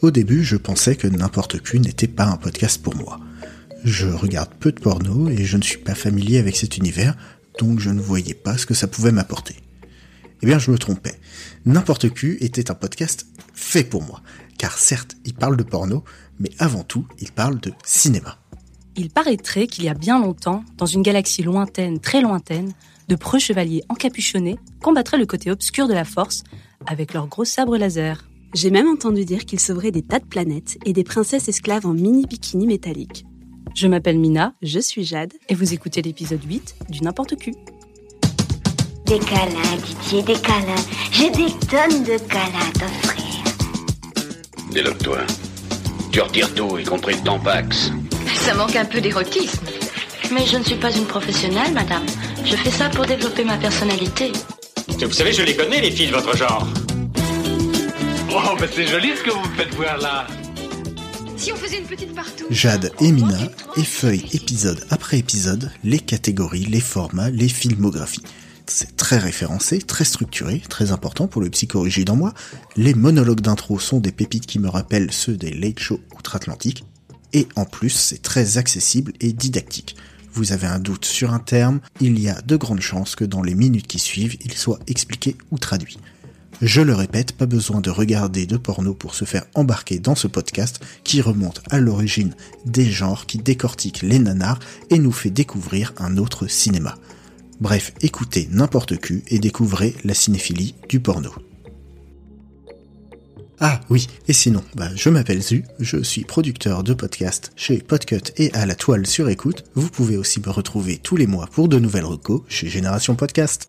Au début, je pensais que n'importe qui n'était pas un podcast pour moi. Je regarde peu de porno et je ne suis pas familier avec cet univers, donc je ne voyais pas ce que ça pouvait m'apporter. Eh bien, je me trompais. N'importe qui était un podcast fait pour moi, car certes, il parle de porno, mais avant tout, il parle de cinéma. Il paraîtrait qu'il y a bien longtemps, dans une galaxie lointaine, très lointaine, de preux chevaliers encapuchonnés combattraient le côté obscur de la force avec leurs gros sabres laser. J'ai même entendu dire qu'ils sauveraient des tas de planètes et des princesses esclaves en mini bikini métallique. Je m'appelle Mina, Je suis Jade. et vous écoutez l'épisode 8 du N'importe Q. Des câlins, Didier, des câlins. J'ai des tonnes de câlins à t'offrir. Déloque-toi. Tu retires tout, y compris le tampax. Ça manque un peu d'érotisme. Mais je ne suis pas une professionnelle, madame. Je fais ça pour développer ma personnalité. Vous savez, je les connais, les filles de votre genre. Oh, bah c'est joli ce que vous me faites voir là. Si on faisait une petite partout Jade et Mina effeuillent épisode après épisode les catégories, les formats, les filmographies. C'est très référencé, très structuré, très important pour le psychorigide en moi. Les monologues d'intro sont des pépites qui me rappellent ceux des late shows outre-Atlantique. Et en plus, c'est très accessible et didactique. Vous avez un doute sur un terme, il y a de grandes chances que dans les minutes qui suivent, il soit expliqué ou traduit. Je le répète, pas besoin de regarder de porno pour se faire embarquer dans ce podcast qui remonte à l'origine des genres qui décortiquent les nanars et nous fait découvrir un autre cinéma. Bref, écoutez n'importe qui et découvrez la cinéphilie du porno. Ah oui, et sinon, bah, je m'appelle Zu, je suis producteur de podcast chez Podcut et à la toile sur écoute. Vous pouvez aussi me retrouver tous les mois pour de nouvelles recos chez Génération Podcast.